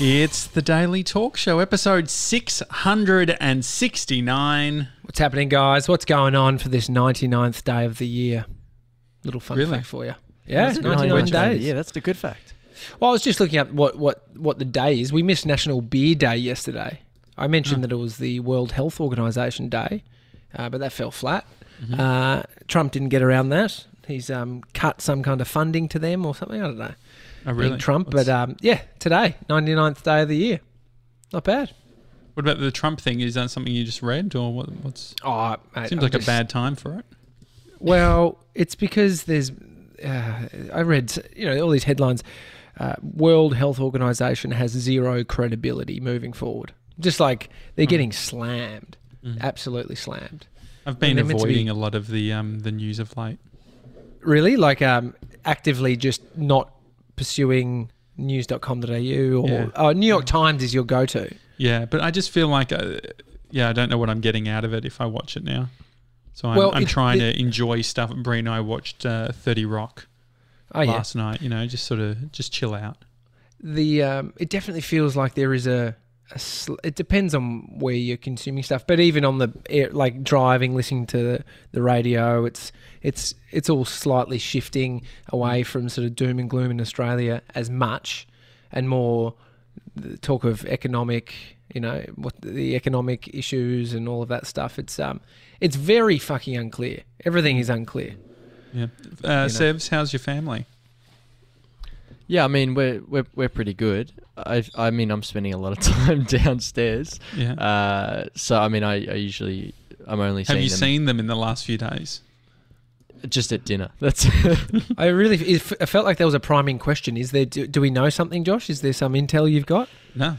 It's the Daily Talk Show, episode 669. What's happening, guys? What's going on for this 99th day of the year? Little fun Really? fact for you. Yeah, That's a 99 good days. Yeah, that's the good fact. Well, I was just looking up what, what, what the day is. We missed National Beer Day yesterday. I mentioned that it was the World Health Organization Day, uh, but that fell flat. Uh, Trump didn't get around that. He's um, cut some kind of funding to them or something. I don't know. Oh, Being? Trump, What's- but um, yeah, today, 99th day of the year. Not bad. what about the Trump thing? Is that something you just read, or what, what's? Oh, mate, Seems I'm like a bad time for it. Well, it's because there's. Uh, I read, you know, all these headlines. Uh, World Health Organization has zero credibility moving forward. Just like they're Hmm. getting slammed, Mm. absolutely slammed. I've been they're be- avoiding a lot of the um, the news of late. Really, like um, actively just not pursuing news.com.au or Yeah. oh, New York Times is your go-to. Yeah, but I just feel like, uh, yeah, I don't know what I'm getting out of it if I watch it now. So I'm, Well, I'm it- trying it- to enjoy stuff. Bree and I watched uh, 30 Rock Oh yeah, last night. You know, just sort of just chill out. the um, it definitely feels like there is a, it depends on where you're consuming stuff but even on the air, like driving listening to the, radio it's it's it's all slightly shifting away from sort of doom and gloom in Australia as much and more the talk of economic you know what the economic issues and all of that stuff. It's um it's very fucking unclear. Everything is unclear. Yeah. Uh, Sevs, how's your family? Yeah, I mean we're we're we're pretty good. I I mean I'm spending a lot of time downstairs. Yeah. Uh, so I mean I, I usually I'm only Have seeing you them seen them in the last few days? just at dinner. That's I really it f- I felt like there was a priming question is there do, do we know something Josh is there some intel you've got No.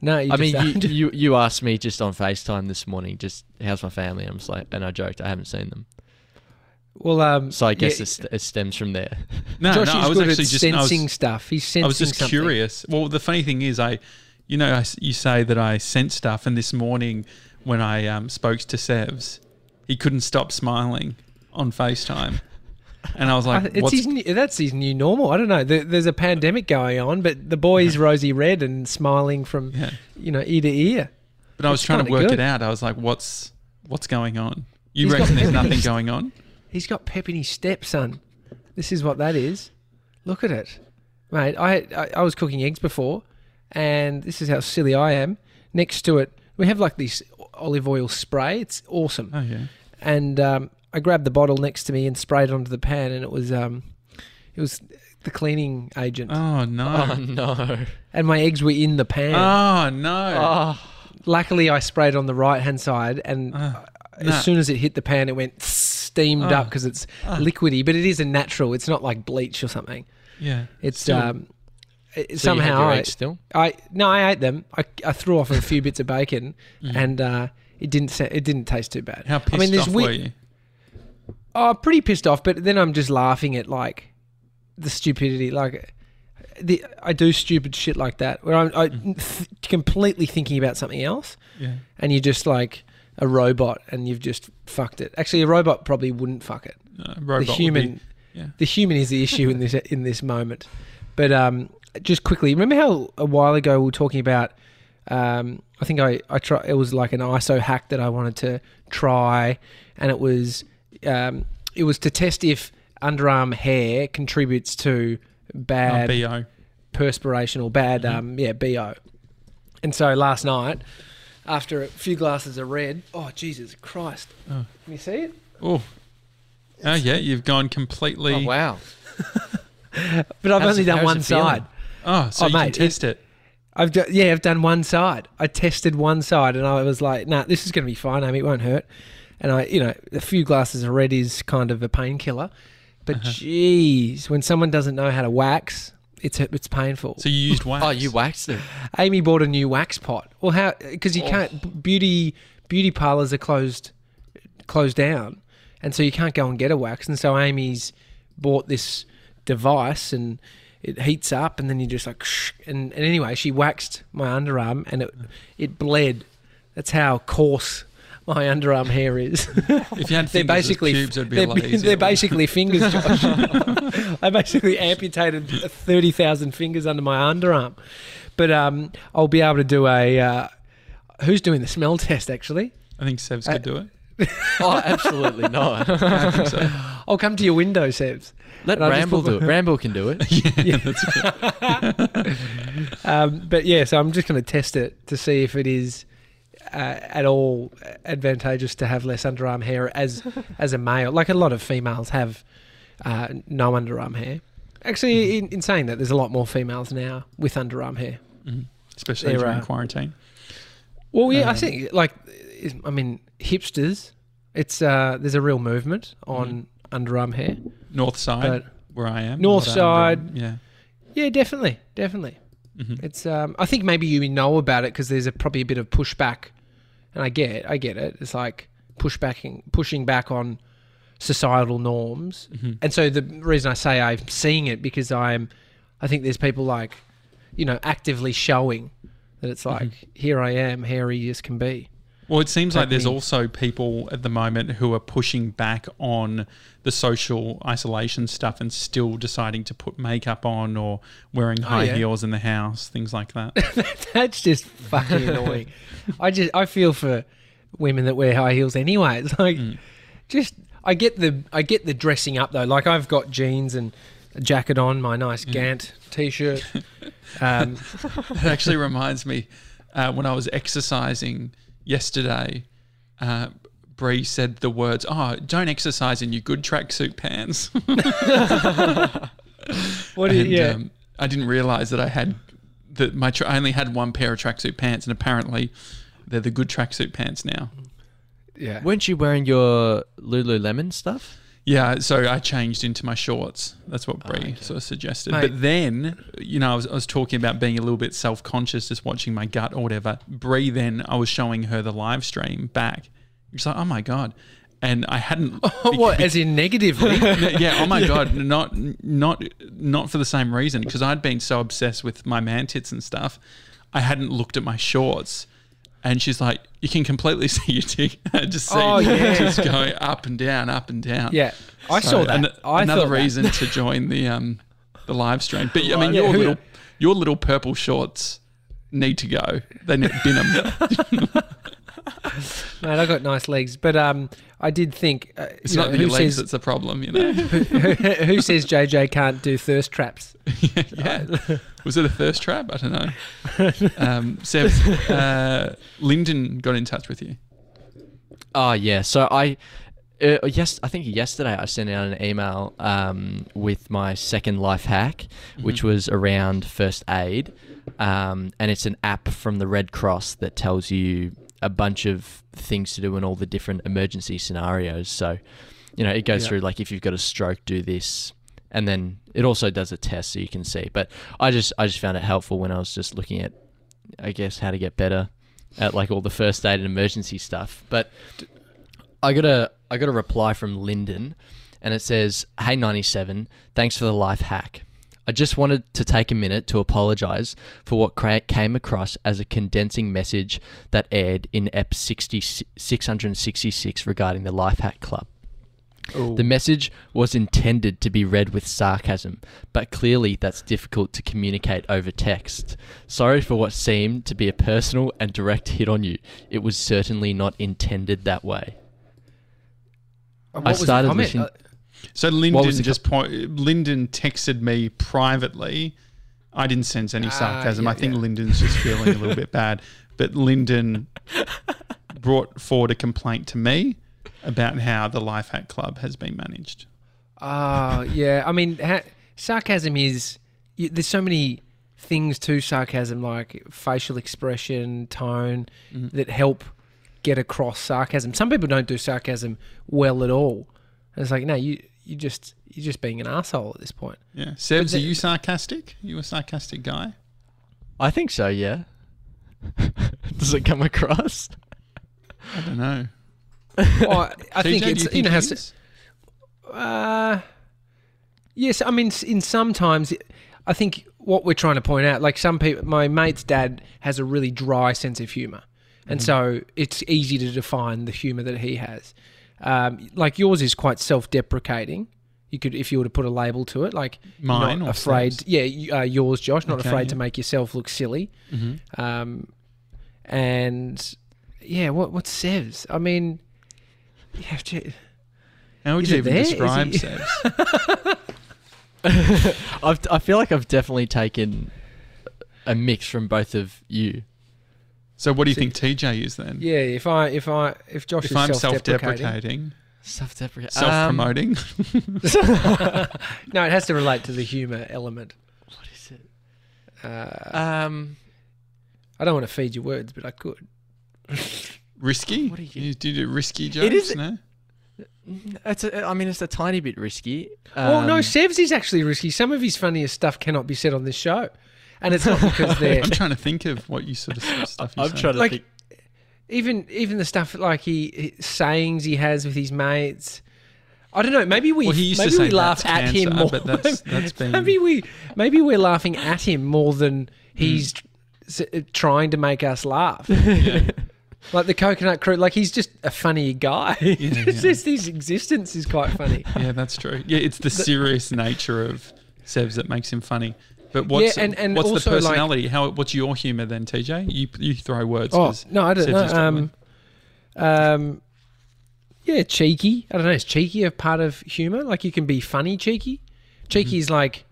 No, you I just mean you, you you asked me just on FaceTime this morning just how's my family? I'm just like and I joked I haven't seen them. Well, um, So I guess yeah, it, it stems from there. No, Josh no, is I was good actually at just I was, sensing stuff. He's sensing I was just something. curious. Well, the funny thing is, I, you know, I s you say that I sense stuff, and this morning when I um, spoke to Sevs, he couldn't stop smiling on FaceTime, and I was I- like, it's "What's his new, that's his new normal. I don't know. There, there's a pandemic going on, but the boy's rosy red and smiling from yeah?" you know ear to ear. But I was trying to work good. it out. I was like, "What's what's going on?" You He's reckon there's nothing going on? He's got pep in his step, son. This is what that is. Look at it, mate. I, I I was cooking eggs before, and this is how silly I am. Next to it, we have like this olive oil spray. It's awesome. Oh yeah. and um, I grabbed the bottle next to me and sprayed it onto the pan, and it was um, it was the cleaning agent, Oh no. Oh no. and my eggs were in the pan. Oh no. Oh. Luckily, I sprayed on the right hand side, and Ah, as nah. soon as it hit the pan, it went steamed Ah. up because it's Ah. liquidy, but it is a natural. It's not like bleach or something. yeah. It's Still- um, it, So somehow your I, still? I no, I ate them. I, I threw off a few bits of bacon, Mhm. and uh, it didn't sa- it didn't taste too bad. how pissed I mean, there's off we- were you? Oh, pretty pissed off, but then I'm just laughing at like the stupidity. Like, the I do stupid shit like that where I'm I, th- completely thinking about something else, Yeah. and you're just like a robot, and you've just fucked it. Actually, a robot probably wouldn't fuck it. Uh, robot the would be- human, yeah. the human is the issue in this in this moment. But um, just quickly, remember how a while ago we were talking about? Um, I think I I try. It was like an ISO hack that I wanted to try, and it was um, it was to test if underarm hair contributes to Oh, bad bo. perspiration or bad Mhm. um, yeah bo. And so last night, after a few glasses of red, oh Jesus Christ! Oh. Can you see it? Oh. Oh yeah, you've gone completely. Oh wow. But I've How's- only done one side. Oh, so Oh, you mate, can test it. I've done, yeah, I've done one side. I tested one side, and I was like, "Nah, this is going to be fine, Amy. It won't hurt." And I, you know, a few glasses of red is kind of a painkiller, but Uh-huh. geez, when someone doesn't know how to wax, it's it's painful. So you used wax. Oh, you waxed it. Amy bought a new wax pot. Well, how? Because you Oh. can't beauty beauty parlors are closed closed down, and so you can't go and get a wax. And so Amy's bought this device, and it heats up, and then you just like, and, and anyway, she waxed my underarm, and it it bled. That's how coarse my underarm hair is. If you had they're basically as pubes, it'd be they're, a lot easier. they're basically fingers, Josh. I basically amputated thirty thousand fingers under my underarm, but um, I'll be able to do a. Uh, who's doing the smell test? Actually, I think Sevs Uh, could do it. Oh, absolutely not. I think so. I'll come to your window, Sevs. Let And Ramble do it. Ramble can do it. yeah, that's. Um, but yeah, so I'm just going to test it to see if it is uh, at all advantageous to have less underarm hair as as a male. Like a lot of females have uh, no underarm hair. Actually, in, in saying that, there's a lot more females now with underarm hair. Mhm. Especially during quarantine. Well, yeah, I Um, think like I mean hipsters. It's uh, there's a real movement on underarm hair. North side, where I am. North side. Yeah. yeah, definitely, definitely. hmm It's um, I think maybe you know about it because there's a, probably a bit of pushback, and I get I get it. It's like pushbacking, pushing back on societal norms, hmm and so the reason I say I'm seeing it because I'm, I think there's people like, you know, actively showing that it's like here I am, hairy as can be. Well, it seems like there's also people at the moment who are pushing back on the social isolation stuff and still deciding to put makeup on or wearing high yeah. heels in the house, things like that. That's just fucking annoying. I just I feel for women that wear high heels anyway. It's like Mm. just I get the I get the dressing up though. Like I've got jeans and a jacket on, my nice Mm. Gant t-shirt. Um, It actually reminds me uh, when I was exercising yesterday. Uh, Bree said the words, "Oh, don't exercise in your good tracksuit pants." what do you, and, yeah. um, I didn't realize that I had that my tra- I only had one pair of tracksuit pants, and apparently they're the good tracksuit pants now. yeah. Weren't you wearing your Lululemon stuff? Yeah, so I changed into my shorts. That's what oh, Bree okay. sort of suggested. Mate. But then, you know, I was, I was talking about being a little bit self conscious, just watching my gut or whatever. Bree, then I was showing her the live stream back. She's like, "Oh my god," and I hadn't. what as in negatively? yeah, oh my god, not not not for the same reason because I'd been so obsessed with my man tits and stuff, I hadn't looked at my shorts, and she's like, "You can completely see your dick." I just see Oh, yeah. just going up and down, up and down. yeah. I So, saw that. an- I another thought that. reason to join the um the live stream. But I mean, Yeah, your little your little purple shorts need to go. They need bin them. Mate, I got nice legs, but um, I did think. Uh, It's not know, your who legs says that's a problem, you know. who says JJ can't do thirst traps? yeah. Was it a thirst trap? I don't know. Um, Seb, uh, Linden got in touch with you. Oh yeah. So I, uh, yes, I think yesterday I sent out an email um, with my second life hack, which was around first aid, um, and it's an app from the Red Cross that tells you a bunch of things to do in all the different emergency scenarios. So, you know, it goes Yeah. through like if you've got a stroke, do this. And then it also does a test so you can see. But I just I just found it helpful when I was just looking at I guess how to get better at like all the first aid and emergency stuff. But I got a I got a reply from Linden, and it says, "Hey 97, thanks for the life hack. I just wanted to take a minute to apologize for what came across as a condensing message that aired in EP 60, 666 regarding the Life Hack Club. The message was intended to be read with sarcasm, but clearly that's difficult to communicate over text. Sorry for what seemed to be a personal and direct hit on you. It was certainly not intended that way. I started listening- Uh, So Linden just point, Linden texted me privately. I didn't sense any Ah, sarcasm. yeah, I think yeah. Linden's just feeling a little bit bad. But Linden brought forward a complaint to me about how the Life Hack Club has been managed. Oh, yeah. I mean, ha- sarcasm is. You, there's so many things to sarcasm, like facial expression, tone, Mm-hmm. that help get across sarcasm. Some people don't do sarcasm well at all. And it's like, no, you you just you're just being an asshole at this point. Yeah, Sevs, the- are you sarcastic? you a sarcastic guy? I think so, yeah. Does it come across? I don't know. Oh, I think TJ, do it's you you know how. he s- Uh, yes, I mean, s- in sometimes, I think what we're trying to point out, like some people, my mate's dad has a really dry sense of humour, and so it's easy to define the humor that he has. Um, like yours is quite self-deprecating. You could, if you were to put a label to it, like Mine not or afraid. Sev's? Yeah, uh, yours, Josh. Not Okay, afraid yeah. to make yourself look silly. hmm Um, and yeah, what what's Sev's? I mean, you have to. How would you even there? Is describe he- Sevs? I've, I feel like I've definitely taken a mix from both of you. So what do you So- think TJ is then? Yeah, if I if I if Josh if is I'm self-deprecating, self-deprecating, Self-deprecating. Um, self-promoting, no, it has to relate to the humor element. what is it? Uh, Um, I don't want to feed you words, but I could. risky. What are you- you do you do risky jokes? It is- No. it's a, I mean, it's a tiny bit risky. well, no, Um, Sev's is actually risky. Some of his funniest stuff cannot be said on this show, and it's not because they're I'm trying to think of what you sort of stuff. You I'm say. trying to Like- think. even even the stuff like he, he sayings he has with his mates. I don't know. Maybe we Well, he used to maybe we laugh that's at him more. but that's- that's been- maybe we maybe we're laughing at him more than hmm. he's s- uh, trying to make us laugh. Yeah. Like the coconut crew, like he's just a funny guy. it's yeah. just his existence is quite funny. yeah, that's true. Yeah, it's the serious nature of Sevs that makes him funny. But what's and- and what's the also, like- personality? How what's your humor then, TJ? You you throw words. Oh no, I don't know. Um, um, yeah, cheeky. I don't know. Is cheeky a part of humor? Like you can be funny, cheeky. Cheeky is like,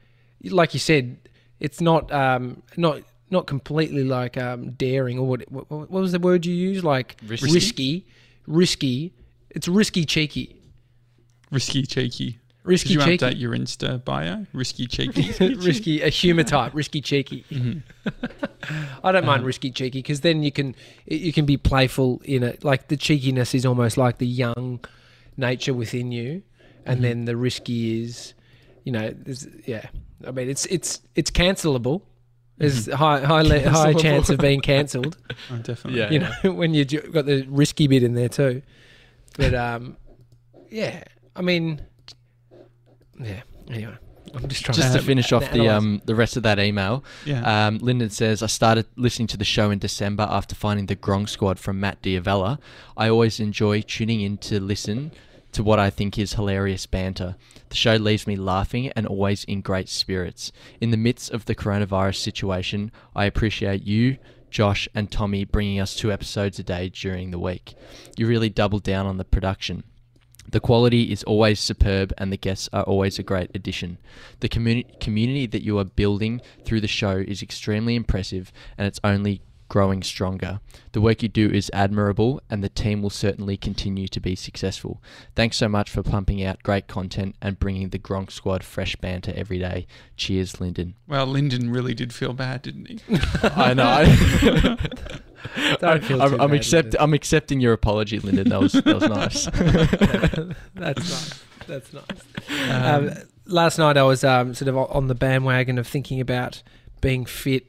like you said, it's not um not not completely like um daring or what what, what was the word you used? Like Risky? risky, risky. It's risky, cheeky, risky cheeky. Risky, Could you cheeky. update your Insta bio? Risky cheeky. risky, a humor type, risky cheeky. Mm-hmm. I don't mind Um, risky cheeky because then you can you can be playful in it. Like the cheekiness is almost like the young nature within you, and Mm-hmm. then the risky is, you know, yeah. I mean, it's it's it's cancelable. There's Mm-hmm. high high le- high chance of being cancelled. Oh, definitely. Yeah. you know, when you have got the risky bit in there too. But um, yeah. I mean, yeah. Anyway, I'm just trying Just to to finish off the um the rest of that email, Yeah. um, Linden says I started listening to the show in December after finding the Gronk Squad from Matt D'Avella. I always enjoy tuning in to listen to what I think is hilarious banter. The show leaves me laughing and always in great spirits. In the midst of the coronavirus situation, I appreciate you, Josh, and Tommy bringing us two episodes a day during the week. You really doubled down on the production. The quality is always superb and the guests are always a great addition. The communi- community that you are building through the show is extremely impressive and it's only growing stronger. The work you do is admirable and the team will certainly continue to be successful. Thanks so much for pumping out great content and bringing the Gronk squad fresh banter every day. Cheers, Linden. well, Linden really did feel bad, didn't he? I know. Don't feel I'm, I'm, accept, I'm accepting your apology, Linden. That was, that was nice. That's nice. That's nice. Um, Um, last night I was um, sort of on the bandwagon of thinking about being fit.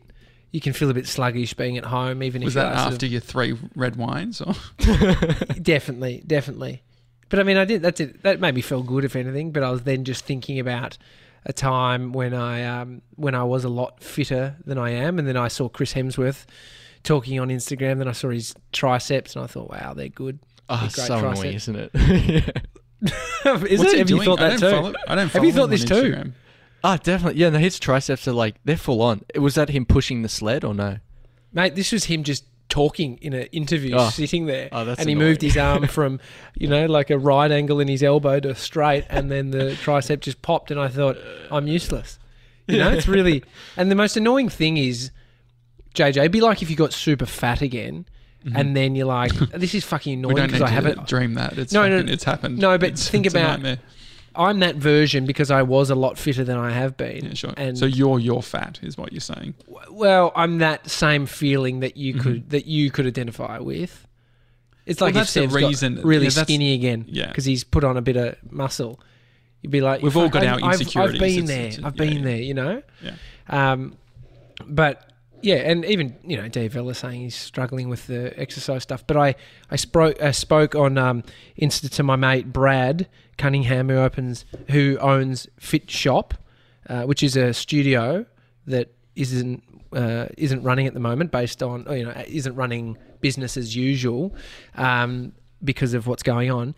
You can feel a bit sluggish being at home, even was if you that are sort after your three red wines? Or? definitely, definitely. But I mean, I did. That's it. That made me feel good, if anything. But I was then just thinking about a time when I um, when I was a lot fitter than I am, and then I saw Chris Hemsworth talking on Instagram. Then I saw his triceps, and I thought, wow, they're good. Oh, Great so annoying, isn't it? Is What's it? Have you thought that don't too? Follow, I don't Have you thought this too? Ah, definitely. Yeah, no, his triceps are like they're full on. Was that him pushing the sled or no? Mate, this was him just talking in an interview, Oh. sitting there, Oh, that's and he annoying. moved his arm from, you know, like a right angle in his elbow to straight, and then the tricep just popped, and I thought, I'm useless. You know, it's really, and the most annoying thing is, JJ, it'd be like if you got super fat again, and then you're like, this is fucking Mm-hmm. Annoying because I haven't. dream that. It's No, no, it's happened. no, but It's- think it's about-. I'm that version because I was a lot fitter than I have been. Yeah, sure. And so you're you're fat, is what you're saying. well, I'm that same feeling that you could that you could identify with. It's Mm-hmm. Well, like that's the Sev's got reason- really yeah, skinny again, yeah. because he's put on a bit of muscle. You'd be like, We've all got I've- our I've- I've, been It's- there. I've yeah, been there. You know. Yeah. Um, but yeah, and even you know D'Avella saying he's struggling with the exercise stuff. But I I spoke I spoke on um, Insta to my mate Brad Cunningham who opens who owns Fit Shop, uh, which is a studio that isn't uh, isn't running at the moment, based on you know isn't running business as usual um, because of what's going on.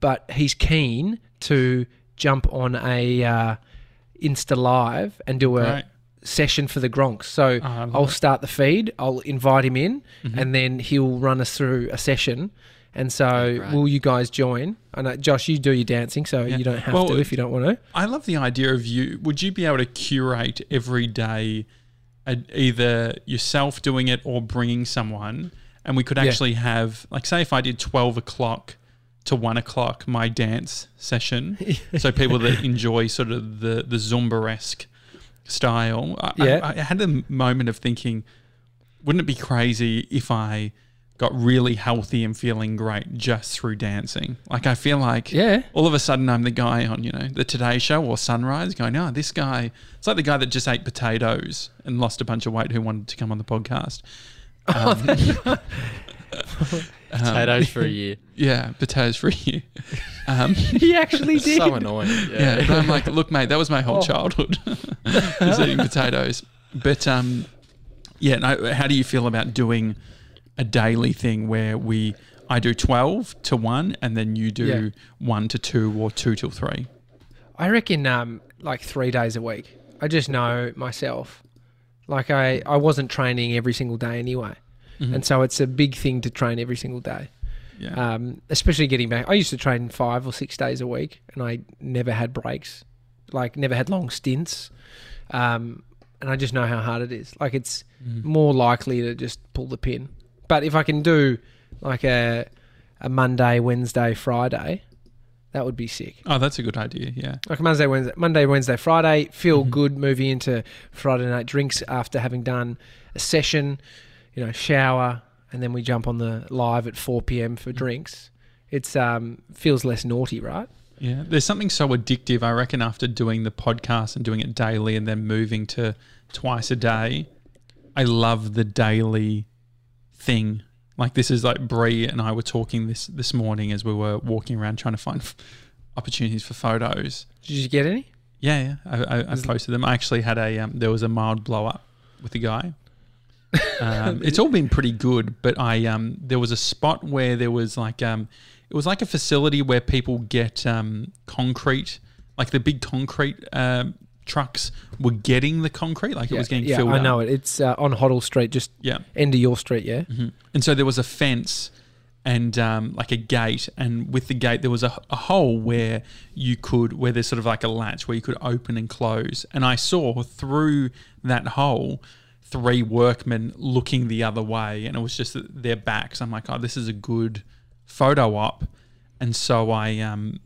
But he's keen to jump on a uh, Insta Live and do a Right. Session for the Gronks. So Oh, I love I'll it. start the feed. I'll invite him in, Mhm. and then he'll run us through a session. And so, Okay, great. will you guys join? I know, Josh, you do your dancing, so Yeah. you don't have Well, to if you don't want to. I love the idea of you. Would you be able to curate every day, either yourself doing it or bringing someone, and we could Yeah. actually have, like, say, if I did twelve o'clock to one o'clock, my dance session, so people that enjoy sort of the the Zumba esque style. I, Yeah. I, I had a moment of thinking, wouldn't it be crazy if I got really healthy and feeling great just through dancing? Like, I feel like Yeah. all of a sudden I'm the guy on, you know, the Today Show or Sunrise going, oh, this guy, it's like the guy that just ate potatoes and lost a bunch of weight who wanted to come on the podcast. Um, um, Potatoes for a year. Yeah, potatoes for you. Um, he actually did. so annoying. yeah, Yeah. but I'm like, look, mate, that was my whole Oh. childhood, just eating potatoes. But um, yeah, no, how do you feel about doing a daily thing where we, I do 12 to 1 and then you do Yeah. 1 to 2 or 2 till 3? I reckon um, like three days a week. I just know myself. Like I, I wasn't training every single day anyway, Mhm. and so it's a big thing to train every single day. Yeah. Um, especially getting back. I used to train five or six days a week, and I never had breaks, like never had long stints. Um, and I just know how hard it is. Like it's Mhm. more likely to just pull the pin. But if I can do like a a Monday, Wednesday, Friday, that would be sick. Oh, that's a good idea. Yeah. Like Monday, Wednesday, Monday, Wednesday, Friday, feel Mhm. good moving into Friday night drinks after having done a session, you know, shower, and then we jump on the live at 4 p.m. for drinks. It's um feels less naughty, right? Yeah. There's something so addictive, I reckon, after doing the podcast and doing it daily and then moving to twice a day. I love the daily thing. Like this is like Bree and I were talking this this morning as we were walking around trying to find f- opportunities for photos. Did you get any? Yeah, yeah. I, I, I posted them. I actually had a um, there was a mild blow up with a guy. Um, it's all been pretty good, but I um, there was a spot where there was like um, it was like a facility where people get um, concrete, like the big concrete um, trucks were getting the concrete, like it was getting yeah, filled I up. know it. It's uh, on Hoddle Street, just Yeah. end of your street. Yeah. hmm And so there was a fence and um, like a gate, and with the gate there was a, a hole where you could, where there's sort of like a latch where you could open and close. And I saw through that hole three workmen looking the other way, and it was just their backs. I'm like, oh, this is a good photo op. And so I um,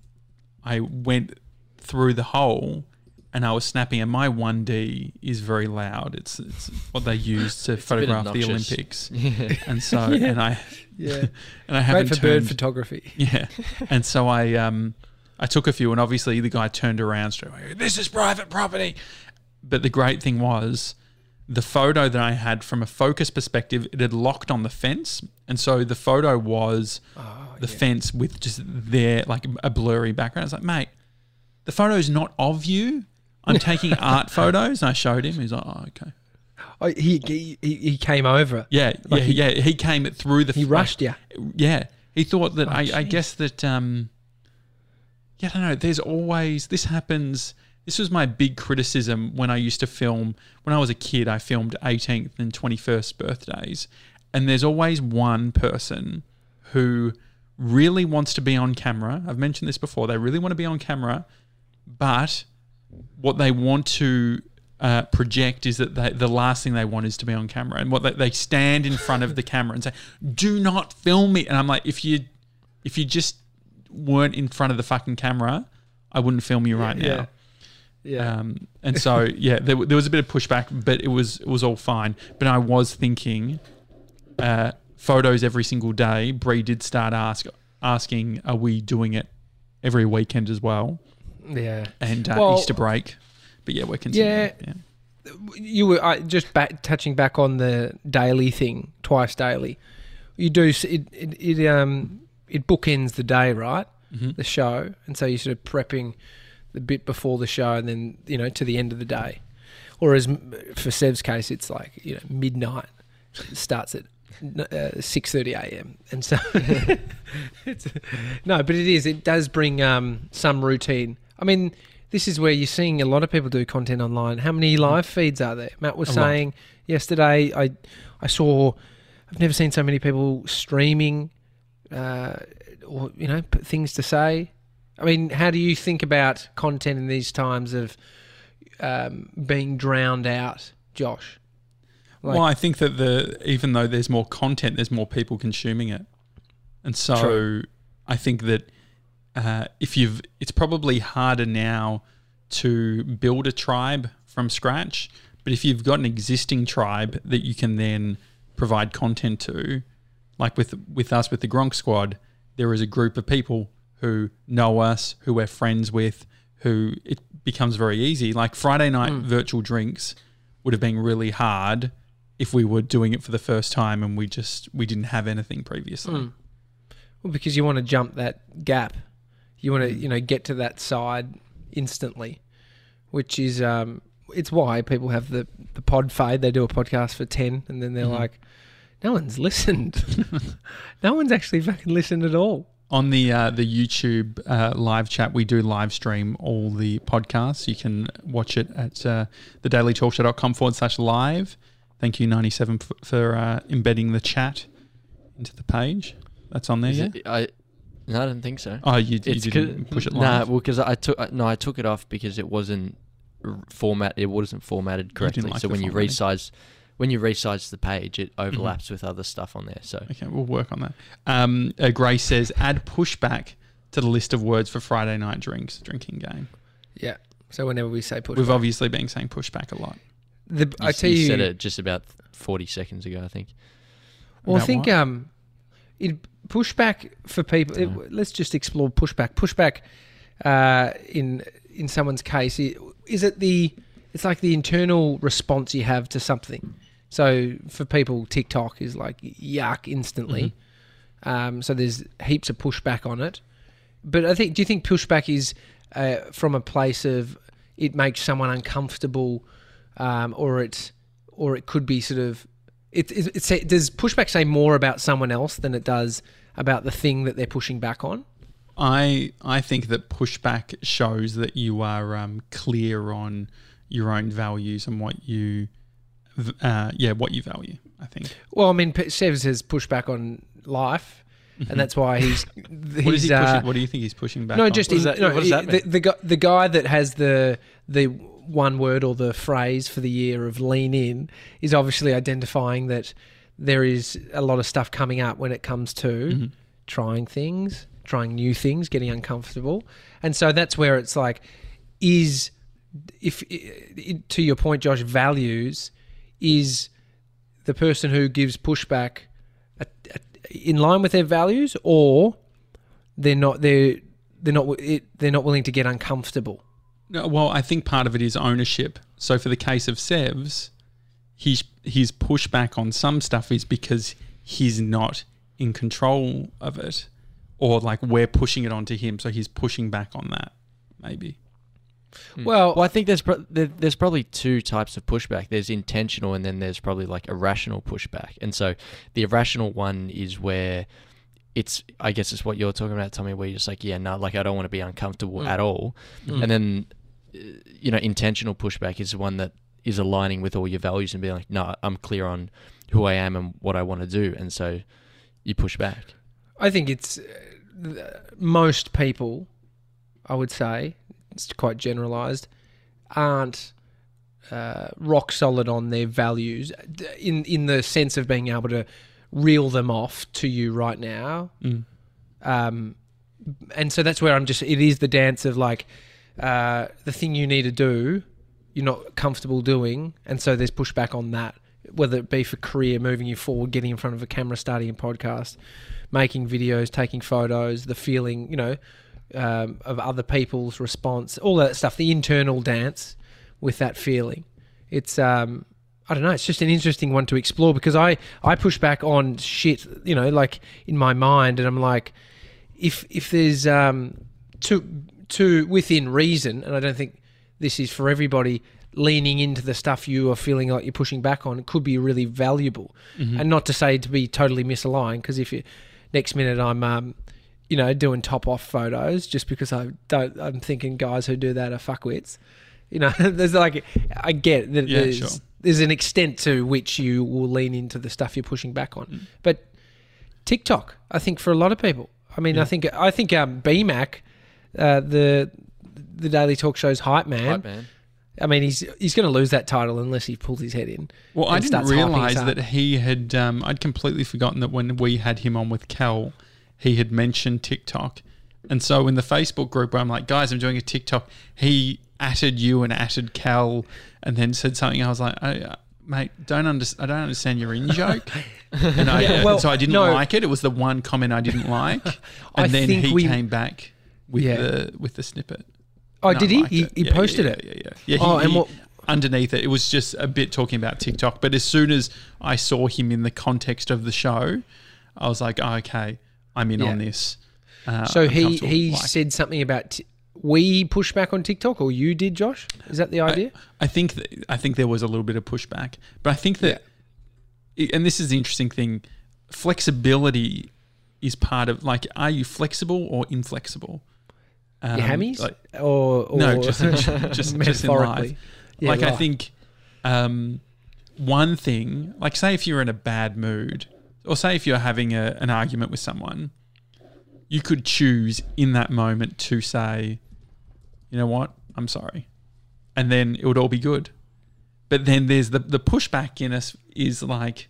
I went through the hole. And I was snapping, and my 1D is very loud. It's, it's what they use to It's a bit photograph the. Olympics Yeah. and so Yeah. and I Yeah. and I Great haven't for bird photography. yeah, and so I um I took a few, and obviously the guy turned around straight away. This is private property, but the great thing was the photo that I had from a focus perspective, it had locked on the fence, and so the photo was Oh, the yeah. fence with just there like a blurry background. I was like, mate, the photo's not of you. I'm taking art photos, and I showed him. He's like, oh, okay. Oh, he, he he came over. Yeah, Like yeah, he- yeah. He came through the. He like, rushed you. Yeah, he thought that. Oh, I, I guess that. Um, yeah, I don't know. There's always this happens. This was my big criticism when I used to film. When I was a kid, I filmed 18th and 21st birthdays, and there's always one person who really wants to be on camera. I've mentioned this before. They really want to be on camera, but what they want to uh, project is that they, the last thing they want is to be on camera, and what they, they stand in front of the camera and say, "Do not film me." And I'm like, if you if you just weren't in front of the fucking camera, I wouldn't film you right Yeah. now. Yeah. Um, and so yeah, there, there was a bit of pushback, but it was it was all fine. But I was thinking, uh, photos every single day. Bree did start ask asking, "Are we doing it every weekend as well?" yeah. And uh, Well- Easter break. But yeah, we're continuing. Yeah. you were I, just back, touching back on the daily thing, twice daily. You do it. It, it um it bookends the day, right? Mhm. The show, and so you're sort of prepping the bit before the show, and then you know to the end of the day. or as for Sev's case, it's like you know midnight. It starts at uh, six thirty a.m. and so it's, no, but it is. It does bring um, some routine. I mean, this is where you're seeing a lot of people do content online. How many live feeds are there? Matt was A lot. saying yesterday. I I saw. I've never seen so many people streaming, uh, or you know, things to say. I mean, how do you think about content in these times of um, being drowned out, Josh? Like- well, I think that the even though there's more content, there's more people consuming it, and so True. I think that uh, if you've, it's probably harder now to build a tribe from scratch. But if you've got an existing tribe that you can then provide content to, like with with us with the Gronk Squad, there is a group of people who know us, who we're friends with, who it becomes very easy. Like Friday night Mm. virtual drinks would have been really hard if we were doing it for the first time and we just we didn't have anything previously. Mm. Well, because you want to jump that gap, you want to Mm. you know get to that side instantly, which is um, it's why people have the the pod fade. They do a podcast for ten, and then they're Mhm. like, no one's listened. no one's actually fucking listened at all. On the uh, the YouTube uh, live chat, we do live stream all the podcasts. You can watch it at uh, thedailytalkshow.com forward slash live. Thank you, 97, f- for uh, embedding the chat into the page. That's on there, Is yeah? it- I no, I don't think so. Oh, you, you didn't push it Nah, well, because I took no, I took it off because it wasn't format. It wasn't formatted correctly. like so when you resize, when you resize the page, it overlaps with other stuff on there. So Okay, we'll work on that. Um, uh, Grace says, add pushback to the list of words for Friday night drinks, drinking game. Yeah. So whenever we say push, We've obviously been saying pushback a lot. the, you, I tell you you, said it just about forty seconds ago, I think. Well, I think what? um, it pushback for people. it- let's just explore pushback. Pushback uh, in in someone's case is it the it's like the internal response you have to something. So for people, TikTok is like yuck instantly. Um, so there's heaps of pushback on it. But I think, do you think pushback is uh, from a place of it makes someone uncomfortable, um, or it, or it could be sort of, it, it, it say, does pushback say more about someone else than it does about the thing that they're pushing back on? I I think that pushback shows that you are um, clear on your own values and what you, uh, yeah, what you value. I think. Well, I mean, Sevs has pushed back on life, and that's why he's. Mm-hmm. What is he's, he uh, pushing? What do you think he's pushing back? No, on? just What in, that- no, what does that the, mean? the guy the guy that has the the one word or the phrase for the year of lean in is obviously identifying that there is a lot of stuff coming up when it comes to Mhm. trying things, trying new things, getting uncomfortable, and so that's where it's like, is if to your point, Josh, values is the person who gives pushback in line with their values, or they're not they're they're not they're not willing to get uncomfortable. No, well, I think part of it is ownership. So for the case of Sevs, he's his pushback on some stuff is because he's not in control of it, or like we're pushing it onto him, so he's pushing back on that. Maybe. Hmm. Well, Well, I think there's pro- there's probably two types of pushback. There's intentional, and then there's probably like irrational pushback. And so the irrational one is where it's I guess it's what you're talking about, Tommy, where you're just like, yeah, no, like I don't want to be uncomfortable Mm. at all. Mm. And then uh, you know, intentional pushback is the one that is aligning with all your values and being like, no, I'm clear on who I am and what I want to do, and so you push back. I think it's uh, most people, I would say, it's quite generalized, aren't uh, rock solid on their values in in the sense of being able to reel them off to you right now. Mm. Um, and so that's where I'm just. It is the dance of like uh, the thing you need to do, you're not comfortable doing, and so there's pushback on that. Whether it be for career, moving you forward, getting in front of a camera, starting a podcast, making videos, taking photos, the feeling, you know, um, of other people's response, all that stuff, the internal dance with that feeling. It's um, I don't know. It's just an interesting one to explore because I I push back on shit, you know, like in my mind, and I'm like, if if there's um to to within reason, and I don't think this is for everybody, leaning into the stuff you are feeling like you're pushing back on could be really valuable. And not to say to be totally misaligned, because if you next minute I'm, um, you know, doing top off photos just because I don't, I'm thinking guys who do that are fuckwits. You know, there's like I get that Yeah, there's sure. there's an extent to which you will lean into the stuff you're pushing back on, Mm. but TikTok, I think for a lot of people. I mean, I think I think um, BMAC, uh, the the Daily Talk Show's hype man. Hype man. I mean, he's he's going to lose that title unless he pulls his head in. Well, I didn't realize that he had. Um, I'd completely forgotten that when we had him on with Cal, he had mentioned TikTok, and so in the Facebook group where I'm like, guys, I'm doing a TikTok. He atted you and atted Cal, and then said something. I was like, I, uh, mate, don't under, I don't understand your in joke, and I, Yeah, well, so I didn't no. like it. It was the one comment I didn't like, and I then he we- came back with Yeah. the with the snippet. Oh, did he? He, he Yeah, posted it. Yeah, yeah, yeah. Oh, he- and what- underneath it, it was just a bit talking about TikTok. But as soon as I saw him in the context of the show, I was like, oh, okay, I'm in Yeah. on this. Uh, So he he Like, said something about t- we push back on TikTok, or you did, Josh? Is that the idea? I think that, I think there was a little bit of pushback, but I think that, and this is the interesting thing, flexibility is part of like, are you flexible or inflexible? Um, Your hammies, like- or, or no, just just just in life. Yeah, like I think um, one thing, like say if you're in a bad mood, or say if you're having a, an argument with someone, you could choose in that moment to say, you know what, I'm sorry, and then it would all be good. But then there's the the pushback in us is like,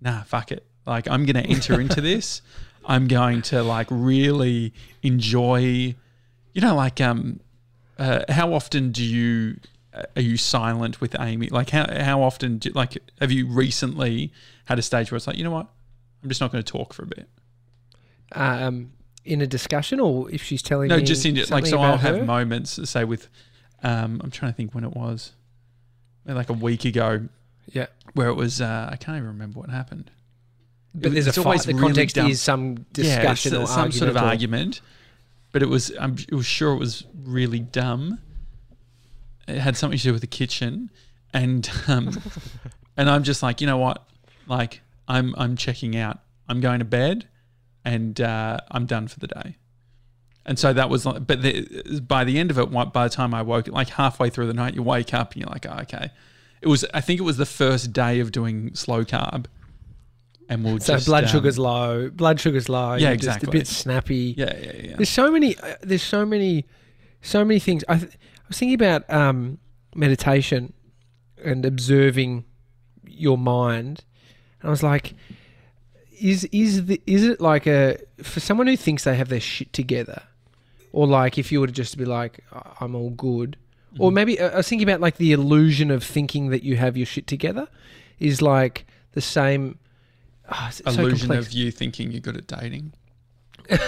nah, fuck it. Like I'm gonna enter into this. I'm going to like really enjoy. You know, like um, uh, how often do you uh, are you silent with Amy? Like how how often do like have you recently had a stage where it's like you know what, I'm just not going to talk for a bit. um, in a discussion, or if she's telling me. No, me just in like so I'll have her? moments say with um I'm trying to think when it was maybe like a week ago yeah. where it was uh, I can't even remember what happened. But there's a fight. The really context dumb. is some Yeah, discussion it's, or uh, some sort of argument or- argument. But it was I'm it was sure it was really dumb. It had something to do with the kitchen, and um, and I'm just like you know what, like I'm I'm checking out. I'm going to bed, and uh, I'm done for the day. And so that was like, but the, by the end of it, by the time I woke, like halfway through the night, you wake up and you're like, oh, okay. It was, I think it was the first day of doing slow carb, and we'll So just blood um, sugar's low. Blood sugar's low. Yeah, you're Just a bit snappy. Yeah, yeah, yeah. There's so many. Uh, there's so many. So many things. I, th- I was thinking about um, meditation and observing your mind, and I was like, is is the is it like a for someone who thinks they have their shit together, or like if you were to just be like, "I- I'm all good, or Mm-hmm. maybe I was thinking about like the illusion of thinking that you have your shit together, is like the same. so illusion complex. of you thinking you're good at dating.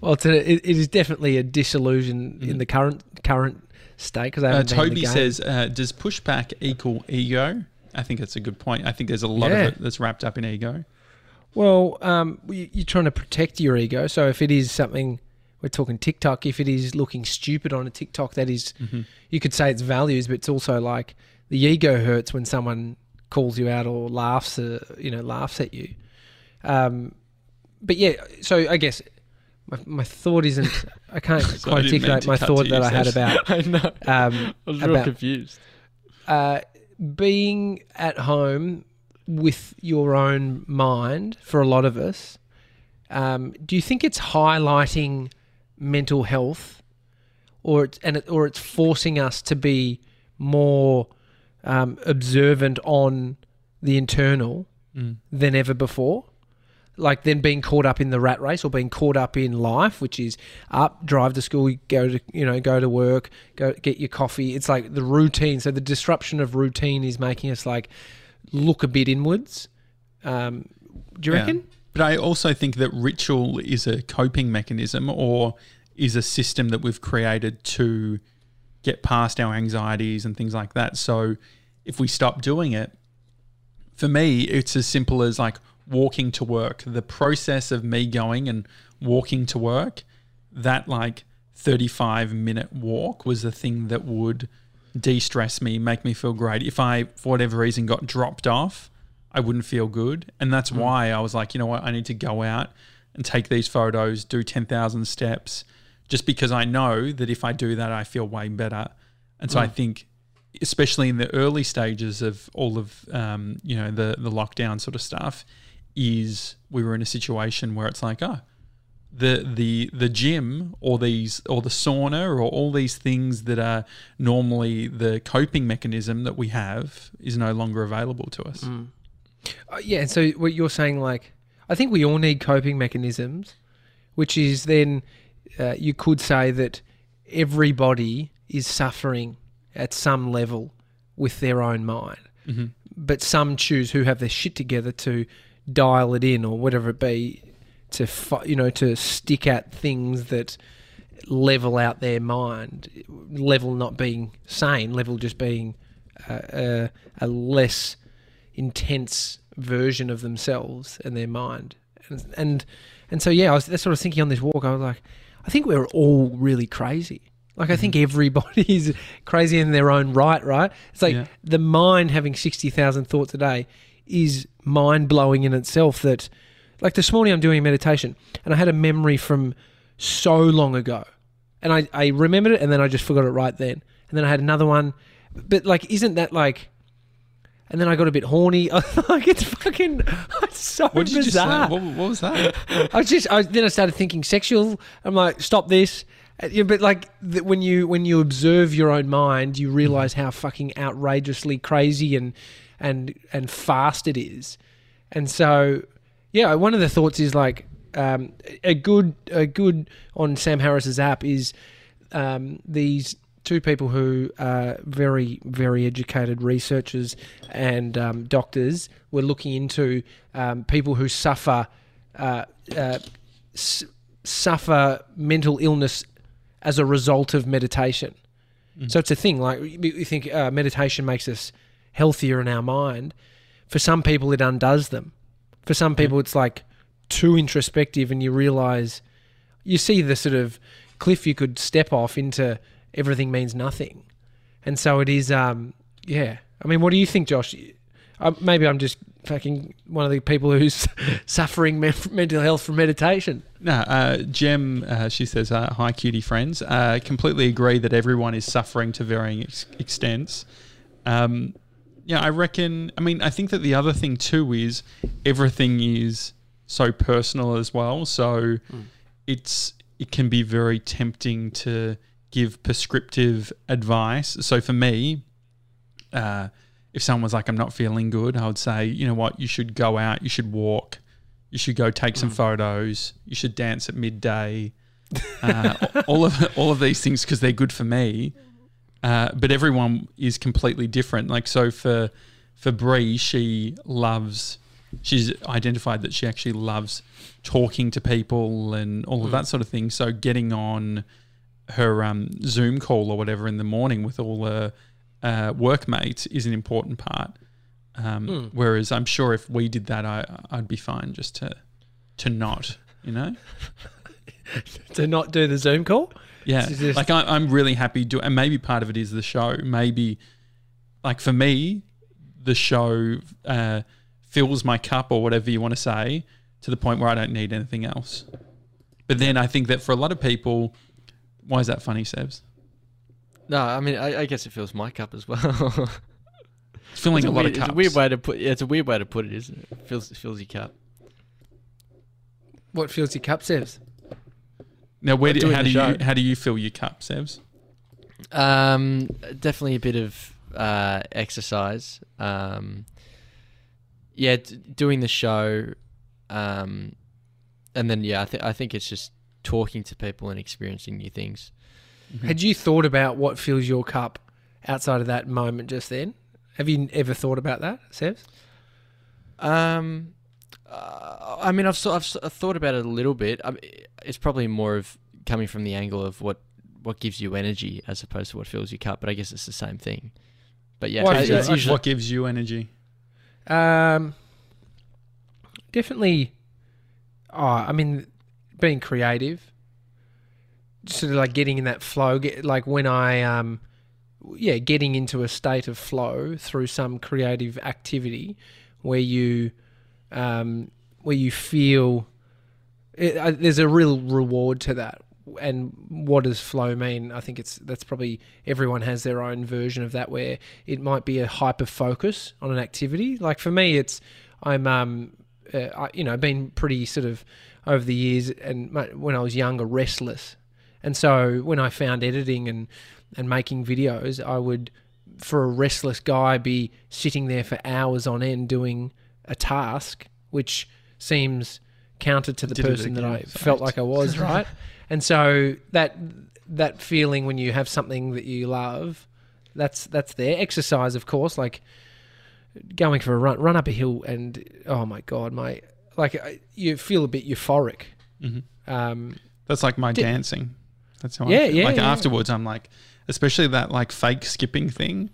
Well, it's a, it, it is definitely a disillusion in the current current state because I Uh, haven't been in the Toby says, uh, "Does pushback equal ego?" I think that's a good point. I think there's a lot Yeah. of it that's wrapped up in ego. Well, um, you- you're trying to protect your ego. So if it is something, we're talking TikTok. If it is looking stupid on a TikTok, that is, Mm-hmm. you could say it's values, but it's also like the ego hurts when someone calls you out or laughs, uh, you know, laughs at you. Um, but yeah, so I guess my, my thought isn't. I can't So quite articulate my thought that I had about I know. um, I was real about confused. uh, being at home with your own mind for a lot of us. Um, do you think it's highlighting mental health, or it's and it, or it's forcing us to be more um, observant on the internal Mm. than ever before? Like then being caught up in the rat race or being caught up in life, which is up, drive to school, go to you know, go to work, go get your coffee. It's like the routine. So the disruption of routine is making us like look a bit inwards. Um, do you Yeah. reckon? But I also think that ritual is a coping mechanism or is a system that we've created to get past our anxieties and things like that. So if we stop doing it, for me, it's as simple as like walking to work. The process of me going and walking to work, that like 35 minute walk was the thing that would de-stress me, make me feel great. If I, for whatever reason, got dropped off, I wouldn't feel good, and that's why I was like, you know what, I need to go out and take these photos, do ten thousand steps, just because I know that if I do that, I feel way better. And so I think, especially in the early stages of all of um, you know the the lockdown sort of stuff, is we were in a situation where it's like, oh, the the the gym or these or the sauna or all these things that are normally the coping mechanism that we have is no longer available to us. Uh, yeah, and so what you're saying, like, I think we all need coping mechanisms, which is then uh, you could say that everybody is suffering at some level with their own mind, Mm-hmm. but some choose who have their shit together to dial it in or whatever it be to fi- you know to stick at things that level out their mind. Level not being sane level just being uh, a, a less intense version of themselves and their mind. And and, and so yeah I was that's I was thinking on this walk. I was like I think we're all really crazy. Like I think everybody's crazy in their own right right? It's like Yeah. the mind having 60,000 thoughts a day is mind blowing in itself that like this morning I'm doing a meditation and I had a memory from so long ago and I, I remembered it and then I just forgot it right then and then I had another one but like isn't that like and then I got a bit horny like it's fucking it's so What did you just say? bizarre What, what was that? I was just, I, then I started thinking sexual. I'm like, stop this. Uh, yeah, but like th- when you when you observe your own mind, you realize how fucking outrageously crazy and and and fast it is. And so, yeah, one of the thoughts is like um, a good a good on Sam Harris's app is um, these two people who are very very educated researchers and um, doctors were looking into um, people who suffer uh, uh, s- suffer mental illness as a result of meditation. So it's a thing. Like you you think uh, meditation makes us healthier in our mind. For some people, it undoes them. For some people, it's like too introspective, and you realize you see the sort of cliff you could step off into. Everything means nothing, and so it is. Um, yeah. I mean, what do you think, Josh? Uh, maybe I'm just fucking one of the people who's suffering men- mental health from meditation. No, uh, Jem, uh, she says, uh, "Hi, cutie friends. Uh, completely agree that everyone is suffering to varying ex- extents. Um, yeah, I reckon. I mean, I think that the other thing too is everything is so personal as well. So it's it can be very tempting to give prescriptive advice. So for me, uh, if someone was like, "I'm not feeling good," I would say, "You know what? You should go out. You should walk." You should go take some photos. You should dance at midday. Uh, all of all of these things because they're good for me. Uh, but everyone is completely different. Like so for for Bree, she loves. She's identified that she actually loves talking to people and all of that sort of thing. So getting on her um, Zoom call or whatever in the morning with all her uh, workmates is an important part. Um, Whereas I'm sure if we did that, I I'd be fine just to to not, you know. To not do the Zoom call? Yeah, just- like I, I'm really happy do, and maybe part of it is the show. Maybe, like for me, the show uh, fills my cup or whatever you want to say to the point where I don't need anything else. But then I think that for a lot of people, why is that funny, Sevs? No, I mean, I, I guess it fills my cup as well. It's filling it's a, lot weird, of cups. It's a weird way to put. Yeah, it's a weird way to put it, isn't it? it fills it fills your cup. What fills your cup, Sevs? Now, where do, how the do you how do you fill your cup, Sevs? Um, definitely a bit of uh, exercise. Um, yeah, d- doing the show, um, and then yeah, I think I think it's just talking to people and experiencing new things. Had you thought about what fills your cup outside of that moment just then? Have you ever thought about that, Sevs? Um, uh, I mean, I've sort I've, sort of thought about it a little bit. I mean, it's probably more of coming from the angle of what what gives you energy as opposed to what fills your cup. But I guess it's the same thing. But yeah, What I- is it's usually what gives you energy? Um, definitely. Oh, I mean, being creative, sort of like getting in that flow. Get, like when I um, yeah, getting into a state of flow through some creative activity where you um, where you feel it, uh, there's a real reward to that. And what does flow mean? I think it's that's probably everyone has their own version of that, where it might be a hyper focus on an activity. Like for me, it's I'm um uh, I, you know been pretty sort of over the years, and my- when I was younger, restless, and so when I found editing and and making videos, I would for a restless guy be sitting there for hours on end doing a task, which seems counter to the Did person that I felt like I was, right? and so that that feeling when you have something that you love, that's that's there. Exercise, of course, like going for a run, run up a hill, and oh my god, my like I- you feel a bit euphoric. Mhm. Um, That's like my Did- dancing. That's how Yeah, I feel. yeah, Like yeah. afterwards, I'm like, especially that like fake skipping thing.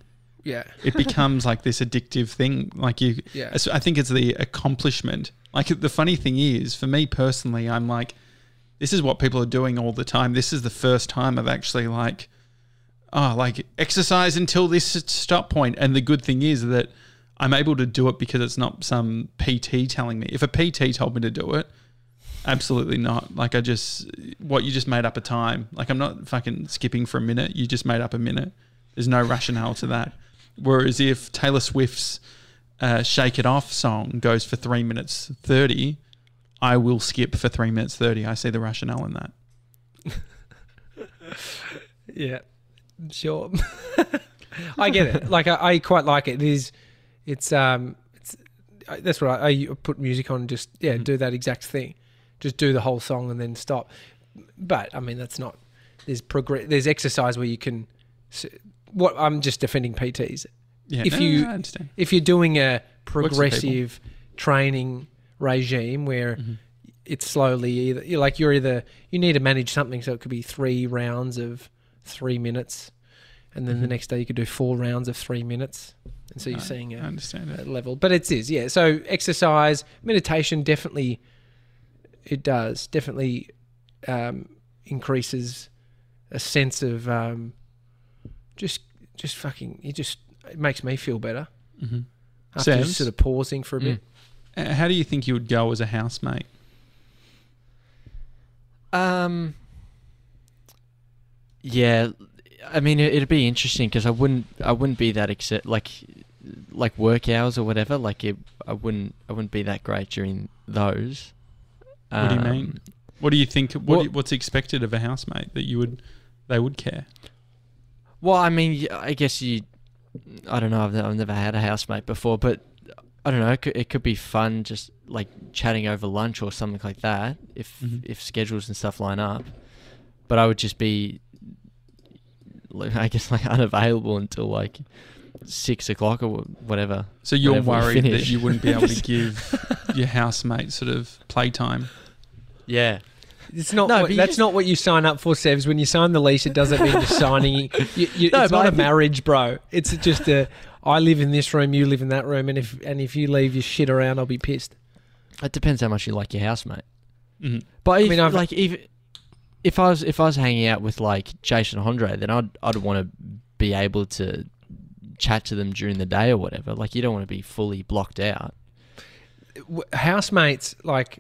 Yeah, It becomes like this addictive thing. Like you, yeah, I think it's the accomplishment. Like the funny thing is, for me personally, I'm like, this is what people are doing all the time. This is the first time I've actually like, oh, like exercise until this stop point. And the good thing is that I'm able to do it because it's not some PT telling me. If a PT told me to do it, absolutely not. Like I just, what you just made up a time. Like I'm not fucking skipping for a minute. You just made up a minute. There's no rationale to that. Whereas if Taylor Swift's uh, "Shake It Off" song goes for three minutes thirty, I will skip for three minutes thirty. I see the rationale in that. yeah. Sure, I get it. Like I, I quite like it. It is, it's um, it's I- that's what I, I put music on. Just yeah, Mhm. do that exact thing. Just do the whole song and then stop. But I mean, that's not. There's progress. There's exercise where you can. What I'm just defending PTs. Yeah, If no, you- no, if you're doing a progressive training regime where Mhm. it's slowly either you're like you're either you need to manage something so it could be three rounds of three minutes and then the Mhm. next day you could do four rounds of three minutes and so you're I- seeing I a, understand a level but it is yeah so exercise meditation definitely it does definitely um, increases a sense of um, just just fucking it just it makes me feel better hmm after Sevs? just sort of pausing for a bit. Mm. Uh, How do you think you would go as a housemate? Um. Yeah, I mean it, it'd be interesting because I wouldn't I wouldn't be that except like like work hours or whatever. Like it, I wouldn't I wouldn't be that great during those. What do you Um, mean? What do you think? What, Well- do you- what's expected of a housemate that you would they would care? Well, I mean, I guess you. I don't know. I've, I've never had a housemate before, but I don't know. It could, it could be fun, just like chatting over lunch or something like that, if Mhm. if schedules and stuff line up. But I would just be, I guess, like unavailable until like six o'clock or whatever. So you're worried that you wouldn't be able to give your housemate sort of playtime. Yeah. It's not. No, what, but that's just- not what you sign up for, Sevs. When you sign the lease, it doesn't mean you're signing. You, you, No, it's not I a think- marriage, bro. It's just a. I live in this room, you live in that room, and if and if you leave your shit around, I'll be pissed. It depends how much you like your housemate. Mhm. But if, mean, I've- like if if I was if I was hanging out with like Jason Hondre, then I'd I'd want to be able to chat to them during the day or whatever. Like you don't want to be fully blocked out. Housemates, like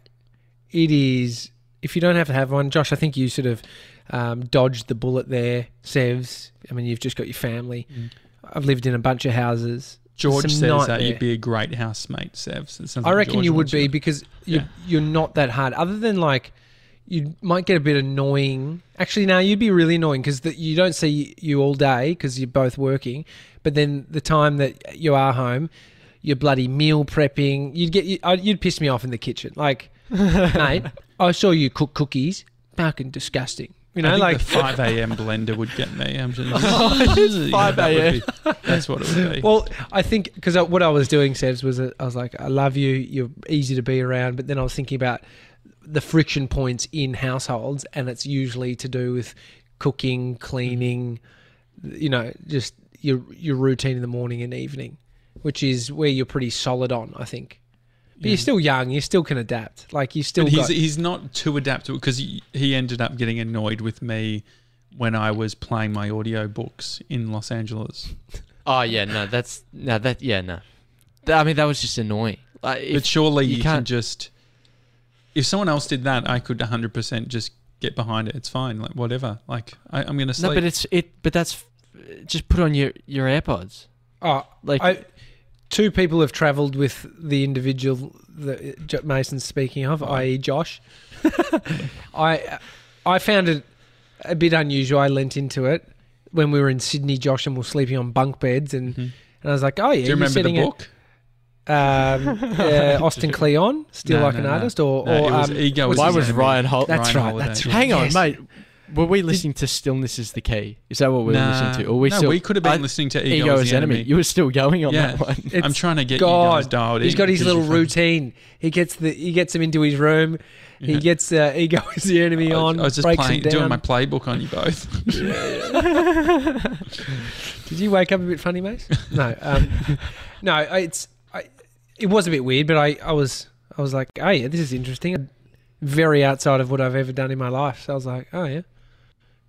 it is. If you don't have to have one, Josh, I think you sort of um, dodged the bullet there, Sevs. I mean, you've just got your family. Mm. I've lived in a bunch of houses. George Some says that you'd be a great housemate, Sevs. I reckon you would be because you Yeah. you're not that hard. Other than like, you might get a bit annoying. Actually, now you'd be really annoying because you don't see you all day because you're both working. But then the time that you are home, you're bloody meal prepping. You'd get you, you'd piss me off in the kitchen. Like, mate, I saw you cook cookies. Fucking disgusting. You know, I think like the five a.m. blender would get me. I'm just oh, It's 5 a.m.. be- That's what it would be. Well, I think because what I was doing, Sevs, was I was like, I love you. You're easy to be around. But then I was thinking about the friction points in households, and it's usually to do with cooking, cleaning, you know, just your your routine in the morning and evening, which is where you're pretty solid on, I think. But Yeah. you're still young. You still can adapt. Like you still but he's got. he's not too adaptable because he, he ended up getting annoyed with me when I was playing my audio books in Los Angeles. Oh yeah, no, that's no that yeah no. I mean that was just annoying. Like, if, but surely you you, can can't- just. If someone else did that, I could 100% just get behind it. It's fine. Like, whatever. Like, I, I'm going to sleep. no, but it's it. But that's just put on your your AirPods. Oh, Like I, two people have travelled with the individual that Mason's speaking of, i.e., Josh. I I found it a bit unusual. I lent into it when we were in Sydney. Josh and we were sleeping on bunk beds, and, Mhm. and I was like, "Oh yeah, Do you remember the sitting at- book? um, uh, Austin Kleon, still No, like no, an no. artist, or, No, or it was um, Ego. what's Why was? Ryan Holt? That's Ryan right, Holiday. that's right. Hang on, Yes. mate. Were we listening to Stillness is the Key? Is that what we were Nah, listening to? Or we no, still, we could have been I- listening to Ego, Ego, as enemy. You were still going on Yeah. that one. I'm trying to get you guys God. dialed He's in got his because little you're routine. He gets the he gets him into his room. He Yeah. gets uh, ego is the enemy I, on. I was just breaks playing, him down. doing my playbook on you both. Did you wake up a bit funny, mate? No, um, no. I- It's I, it was a bit weird, but I, I was I was like, oh yeah, this is interesting. Very outside of what I've ever done in my life. So I was like, oh yeah.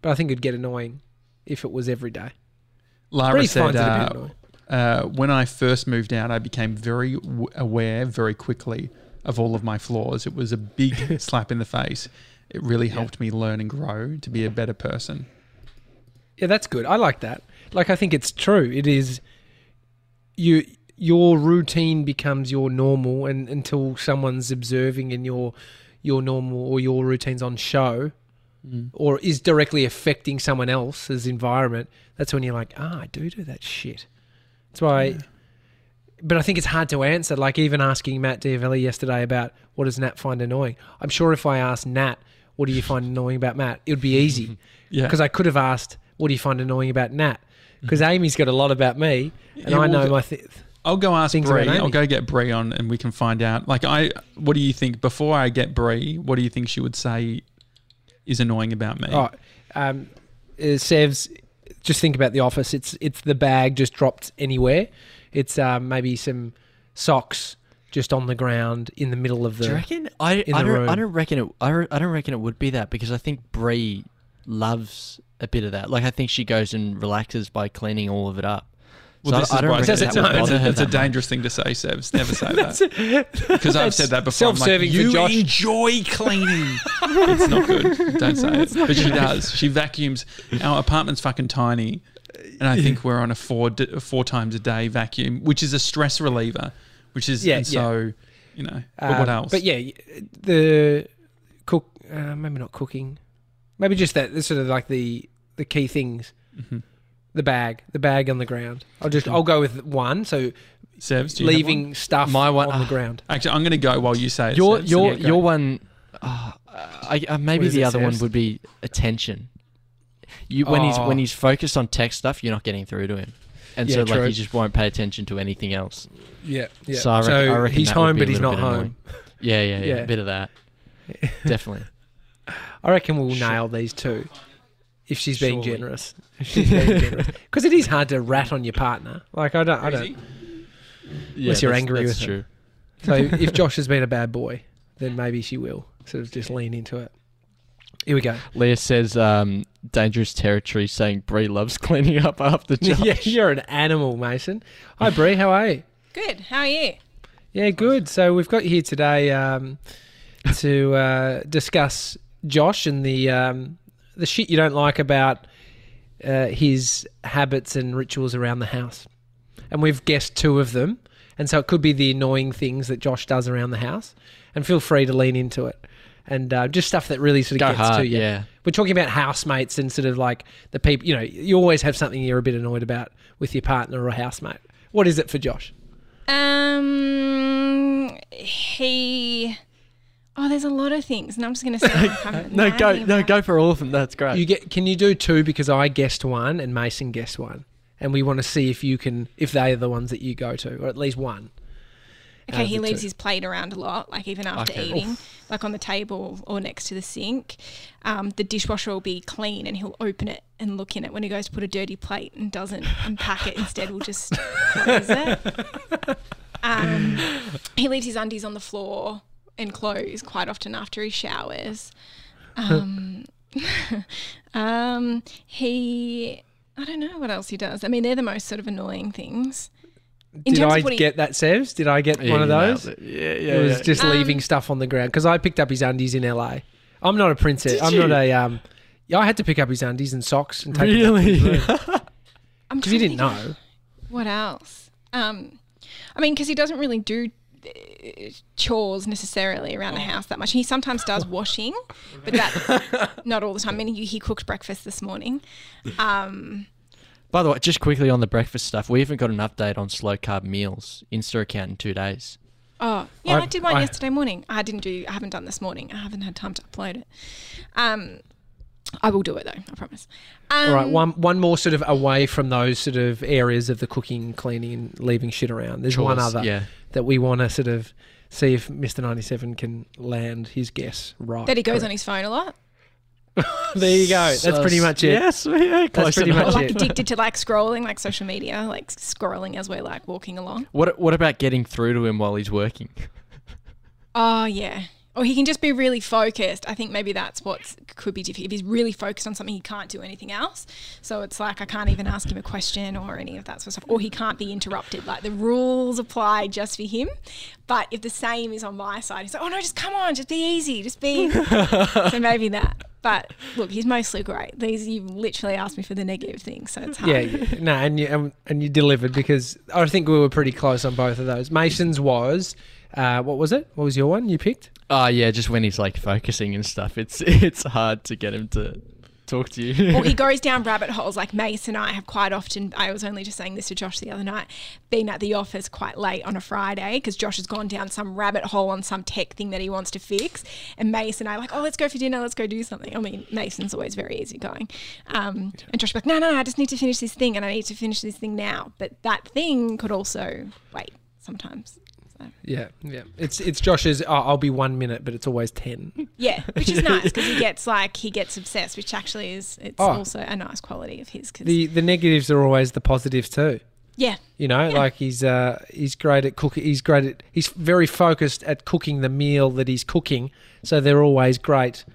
But I think it'd get annoying if it was every day. Lara Bree said, finds it a uh, uh, when I first moved out, I became very w- aware very quickly of all of my flaws. It was a big slap in the face. It really helped me learn and grow to be a better person. Yeah, that's good. I like that. Like I think it's true. It is you your routine becomes your normal and until someone's observing and your your normal or your routine's on show or is directly affecting someone else's environment, that's when you're like, ah, I do do that shit. That's why but I think it's hard to answer. Like even asking Matt D'Avella yesterday about what does Nat find annoying. I'm sure if I asked Nat, what do you find annoying about Matt, it would be easy Yeah. because I could have asked, "What do you find annoying about Nat?" Because Amy's got a lot about me, and Mm-hmm. Yeah, I know my. Th- I'll go ask things Bree. about Amy. I'll go get Bree on and we can find out. Like I what do you think before I get Bree, what do you think she would say is annoying about me? oh, um, uh, Sevs, just think about the office. It's it's the bag just dropped anywhere. It's um, maybe some socks just on the ground in the middle of the. Do you the. reckon? I, I the don't. I don't reckon it. I don't, I don't reckon it would be that because I think Bree loves a bit of that. Like I think she goes and relaxes by cleaning all of it up. Well, So this I, I is don't why reckon Does it's, that would it's, bother a, her it's a that dangerous thing to say, Sevs. Never say that. Because I've said that before. I'm like, Self-serving for you Josh." enjoy cleaning. it's not good. Don't say it. But she does. She vacuums. Our apartment's fucking tiny, and I think we're on a four d- four times a day vacuum, which is a stress reliever. Which is Yeah, and yeah. so you know. But what Um, else? But yeah, the cook. Uh, maybe not cooking. Maybe just that. the Sort of like the the key things. Mhm. The bag, the bag on the ground. I'll just I'll go with one. So Sevs, do you have leaving stuff My one- on the ah. ground. Actually, I'm going to go while you say it. Your Sevs. your Yeah, your one. Uh, I, uh, maybe the it, other one would be attention. You when he's Oh. when he's focused on tech stuff, you're not getting through to him, and so like true. he just won't pay attention to anything else. Yeah, yeah. So I reckon, I reckon he's that would home, be but he's not home. Yeah, yeah, yeah, Yeah. A bit of that. Definitely. I reckon we'll Sure. nail these two. If she's being Surely. generous, if she's being generous, because it is hard to rat on your partner. Like I don't, I don't. Crazy. Yeah, Unless you're that's- angry that's with her. true. So if Josh has been a bad boy, then maybe she will sort of just lean into it. Here we go. Leah says, um, "Dangerous territory," saying Bree loves cleaning up after Josh. yeah, you're an animal, Mason. Hi, Bree. How are you? Good. How are you? Yeah, good. So we've got you here today um, to uh, discuss Josh and the um, the shit you don't like about uh, his habits and rituals around the house. And we've guessed two of them, and so it could be the annoying things that Josh does around the house. And feel free to lean into it, and uh, just stuff that really sort of Go gets hard, to you. yeah. We're talking about housemates and sort of like the people. You know, you always have something you're a bit annoyed about with your partner or a housemate. What is it for Josh? Um, he. Oh, there's a lot of things, and I'm just gonna say. No, go, no, go for all of them. That's great. You get? Can you do two because I guessed one and Mason guessed one, and we want to see if you can, if they are the ones that you go to, or at least one. Okay, he leaves two. his plate around a lot, like even after Okay. eating, like on the table or next to the sink. Um, the dishwasher will be clean, and he'll open it and look in it when he goes to put a dirty plate and doesn't unpack it. Instead, will just close it. Um, he leaves his undies on the floor and clothes quite often after he showers. Um, Um, he, I don't know what else he does. I mean, they're the most sort of annoying things. In Did terms I of what he- get that, Sevs? Did I get Yeah, one of those? Yeah, yeah. it was yeah. just Um, leaving stuff on the ground because I picked up his undies in LA. I'm not a princess. I'm you? not a um. Yeah, I had to pick up his undies and socks and take really. because I'm you trying didn't know. What else? Um, I mean, because he doesn't really do chores necessarily around the house that much. He sometimes does washing, but that's not all the time. I mean, he, cooked breakfast this morning. Um, By the way, just quickly on the breakfast stuff, we haven't got an update on slow carb meals. Insta account in two days. oh, yeah, I, I- did one I- yesterday morning. I didn't do. I haven't done this morning. I haven't had time to upload it. Um, I will do it though. I promise. Um, All right, one one more sort of away from those sort of areas of the cooking, cleaning, and leaving shit around. There's one other Yeah. That we want to sort of see if Mr. 97 can land his guess right. That he goes on his phone a lot. There you go. That's So- pretty much it. Yes, yeah, close pretty enough. much Or like it. addicted to like scrolling, like social media, like scrolling as we're like walking along. What What about getting through to him while he's working? Oh yeah. Or he can just be really focused. I think maybe that's what could be difficult. If he's really focused on something, he can't do anything else. So it's like I can't even ask him a question or any of that sort of stuff. Or he can't be interrupted. Like the rules apply just for him. But if the same is on my side, he's like, oh no, just come on, just be easy, just be. so maybe that. But look, he's mostly great. These you literally asked me for the negative things, so it's hard. Yeah, yeah. no, and you and, and you delivered because I think we were pretty close on both of those. Mason's was, uh, what was it? What was your one you picked? Oh yeah, just when he's like focusing and stuff, it's it's hard to get him to talk to you. or he goes down rabbit holes like Mace and I have quite often. I was only just saying this to Josh the other night, been at the office quite late on a Friday because Josh has gone down some rabbit hole on some tech thing that he wants to fix. And Mace and I are like, oh, let's go for dinner, let's go do something. I mean, Mason's always very easygoing. Um, and Josh like, no, no, I just need to finish this thing and I need to finish this thing now. But that thing could also wait sometimes. So, Yeah, yeah. It's it's Josh's. Oh, I'll be one minute, but it's always ten. yeah, which is nice because he gets like he gets obsessed, which actually is it's Oh. also a nice quality of his. Cause, The the negatives are always the positives too. yeah, You know, Yeah. like he's uh he's great at cooking. He's great at he's very focused at cooking the meal that he's cooking. So they're always great.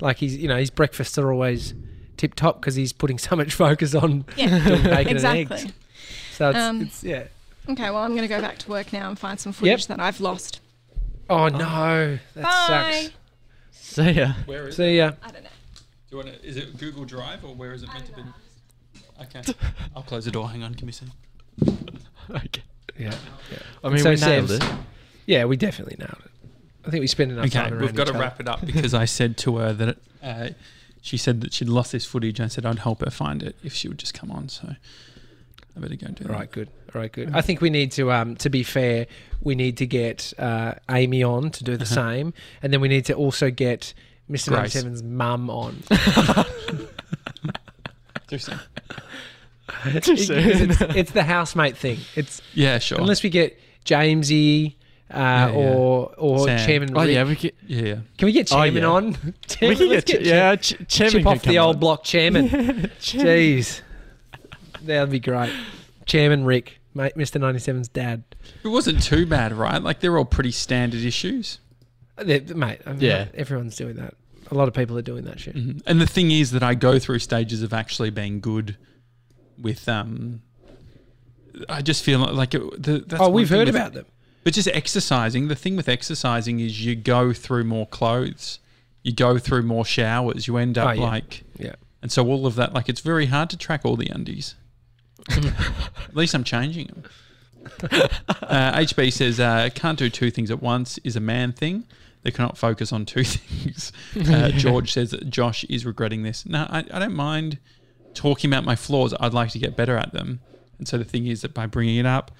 Like he's you know his breakfasts are always tip top because he's putting so much focus on yeah, doing bacon and exactly. eggs. So it's, Um, it's yeah. Okay, well, I'm going to go back to work now and find some footage that I've lost. Oh no, that Bye. sucks. See ya. Where is it? See ya. I don't know. Do you want to, is it Google Drive or where is it meant to be? Okay. I'll close the door. Hang on. Give me a second. Okay. Yeah, Yeah. I mean, So we nailed Sevs- it. yeah, we definitely nailed it. I think we spent enough Okay, time around we've got to other. wrap it up because I said to her that uh, she said that she'd lost this footage. I said I'd help her find it if she would just come on. So I better go do All that. right, good. All right, good. I think we need to, um, to be fair, we need to get uh, Amy on to do the Uh-huh. same, and then we need to also get Mr. Grace. 97's mum on. Too soon. Too Because soon. it's, it's the housemate thing. It's Yeah, sure. unless we get Jamesy uh, yeah. or or Sam. Chairman. Oh Rick. yeah, we could. yeah, yeah. Can we get Oh, Chairman yeah. on? We Chairman, could let's get, get yeah. Ch- chairman chip can off the old on. block Chairman. Jeez, that'd be great. Chairman Rick, mate, Mr. 97's dad. It wasn't too bad, right? Like they're all pretty standard issues. They're- mate, I mean, Yeah. everyone's doing that. A lot of people are doing that shit. Mhm. And the thing is that I go through stages of actually being good with um. I just feel like it, the, that's oh, one we've thing heard with- about them. But just exercising, the thing with exercising is you go through more clothes, you go through more showers, you end up Oh, yeah. like, Yeah. and so all of that, like, it's very hard to track all the undies. At least I'm changing them. uh, HB says, uh, can't do two things at once is a man thing. They cannot focus on two things. Uh, George says that Josh is regretting this. No, I, I don't mind talking about my flaws. I'd like to get better at them. And so the thing is that by bringing it up,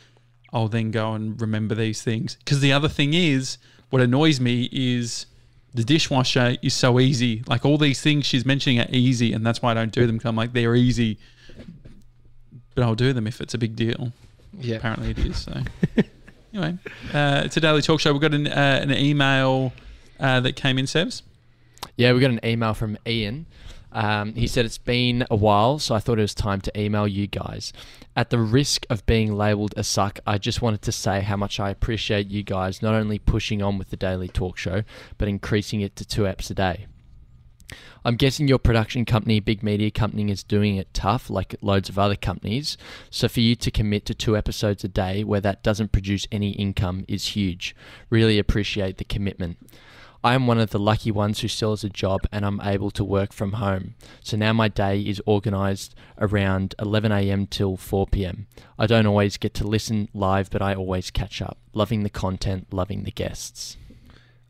I'll then go and remember these things. Because the other thing is, what annoys me is the dishwasher is so easy. Like all these things she's mentioning are easy, and that's why I don't do them. Because I'm like, they're easy, but I'll do them if it's a big deal. Yeah. Apparently it is. So anyway, uh, it's a daily talk show. We've got an, uh, an email uh, that came in, Sevs. Yeah, we got an email from Ian. Um, he said it's been a while, so I thought it was time to email you guys. At the risk of being labelled a suck, I just wanted to say how much I appreciate you guys not only pushing on with the daily talk show, but increasing it to two apps a day. I'm guessing your production company, big media company, is doing it tough, like loads of other companies. So for you to commit to two episodes a day where that doesn't produce any income is huge. Really appreciate the commitment. I am one of the lucky ones who still has a job and I'm able to work from home. So now my day is organized around 11 a.m. till 4 p.m. I don't always get to listen live, but I always catch up. Loving the content, loving the guests.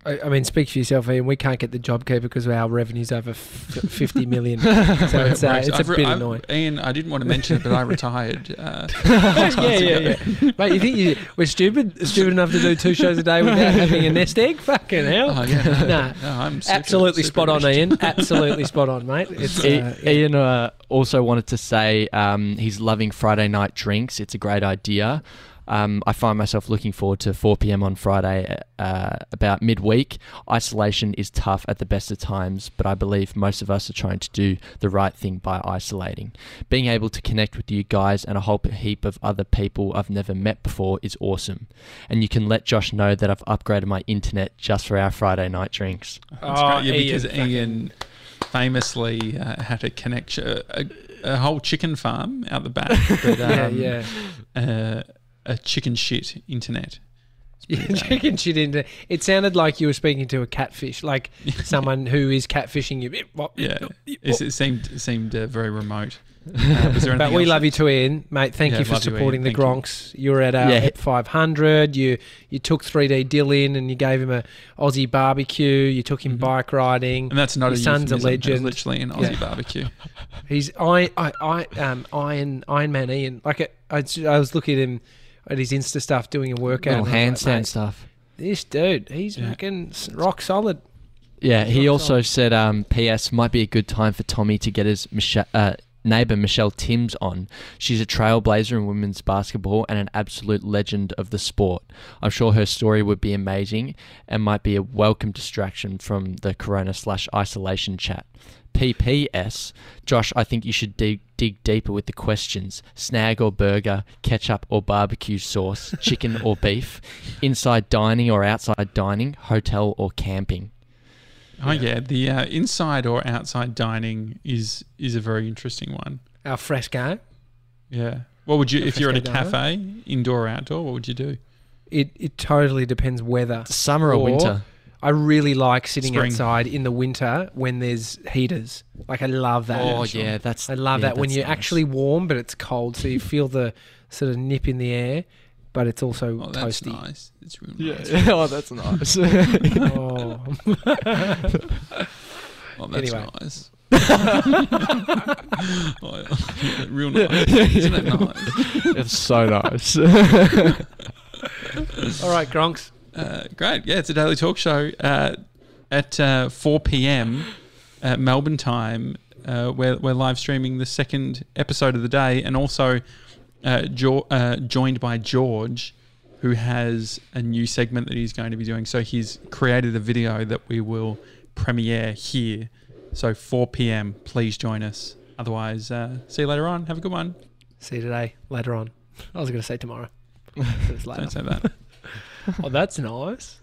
I, I mean, speak for yourself, Ian. We can't get the JobKeeper because our revenue's over f- 50 million. so it's, uh, it's a I've re- bit I've- annoying. Ian, I didn't want to mention it, but I retired. Uh, yeah, yeah, yeah. Mate, you think you, we're stupid? Stupid enough to do two shows a day without having a nest egg? Fucking hell. oh, yeah, no, Nah. no, I'm super- Absolutely super spot on. Ian. Absolutely spot on, mate. It's, I- uh, Ian uh, also wanted to say um, he's loving Friday night drinks. It's a great idea. Um, I find myself looking forward to 4 p.m. on Friday uh, about midweek. Isolation is tough at the best of times, but I believe most of us are trying to do the right thing by isolating. Being able to connect with you guys and a whole heap of other people I've never met before is awesome. And you can let Josh know that I've upgraded my internet just for our Friday night drinks. Oh, great, yeah, because fucking- Ian famously uh, had a connection, a, a whole chicken farm out the back. But, yeah, um, yeah. Uh, a chicken shit internet. It's pretty bad. Chicken shit into. It sounded like you were speaking to a catfish, like someone who is catfishing you. Yeah, it seemed seemed uh, very remote. Uh, was there But anything we else? love you too, Ian, mate. Thank Yeah, you for love you, supporting the Thank you. Gronks. You. were at our Yeah. Hep 500. You you took 3D Dylan and you gave him a Aussie barbecue. You took him Mhm. bike riding. And that's not Your a son's a euphemism. It was legend. literally an Aussie Yeah. barbecue. He's I I I um Iron Iron Man Ian. Like I, I, I was looking at him at his Insta stuff doing a workout. Little and I was handstand like, stuff. This dude, he's Yeah. fucking rock solid. Yeah, he also said, um, "P.S. Might be a good time for Tommy to get his Michelle, uh, neighbor Michelle Timms on. She's a trailblazer in women's basketball and an absolute legend of the sport. I'm sure her story would be amazing and might be a welcome distraction from the Corona slash isolation chat." PPS, Josh, I think you should dig, dig deeper with the questions. Snag or burger, ketchup or barbecue sauce, chicken or beef, inside dining or outside dining, hotel or camping. Oh yeah, the uh, inside or outside dining is is a very interesting one. Our fresco. Yeah. What would you A if you're at a fresco diner? cafe, indoor or outdoor? What would you do? It it totally depends whether Summer or Or- winter? I really like sitting Spring. outside in the winter when there's heaters. Like I love that. Oh sure. yeah, that's. I love yeah, that when you're nice. actually warm but it's cold, so you feel the sort of nip in the air, but it's also Oh, that's toasty. nice. It's real Yeah. nice. oh, that's nice. Oh. Oh, that's Anyway. nice. oh, yeah. real nice. Isn't it nice? it's so nice. All right, Gronks. Uh, great. Yeah, it's a daily talk show uh, at uh, 4 p.m. Melbourne time. Uh, we're, we're live streaming the second episode of the day and also uh, jo- uh, joined by George, who has a new segment that he's going to be doing. So he's created a video that we will premiere here. So 4 p.m. Please join us. Otherwise, uh, see you later on. Have a good one. See you today, later on. I was going to say tomorrow. But it's later. Don't say that. Oh, that's nice.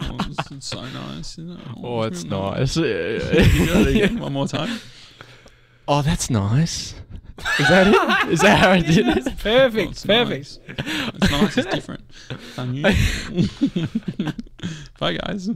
Oh, it's, it's so nice. Isn't it? oh, it's real nice. You do it again, one more time. oh, that's nice. Is that it? Is that how I did it? That's perfect. Oh, it's perfect. Nice. It's nice. It's different. Unusual. Bye, guys.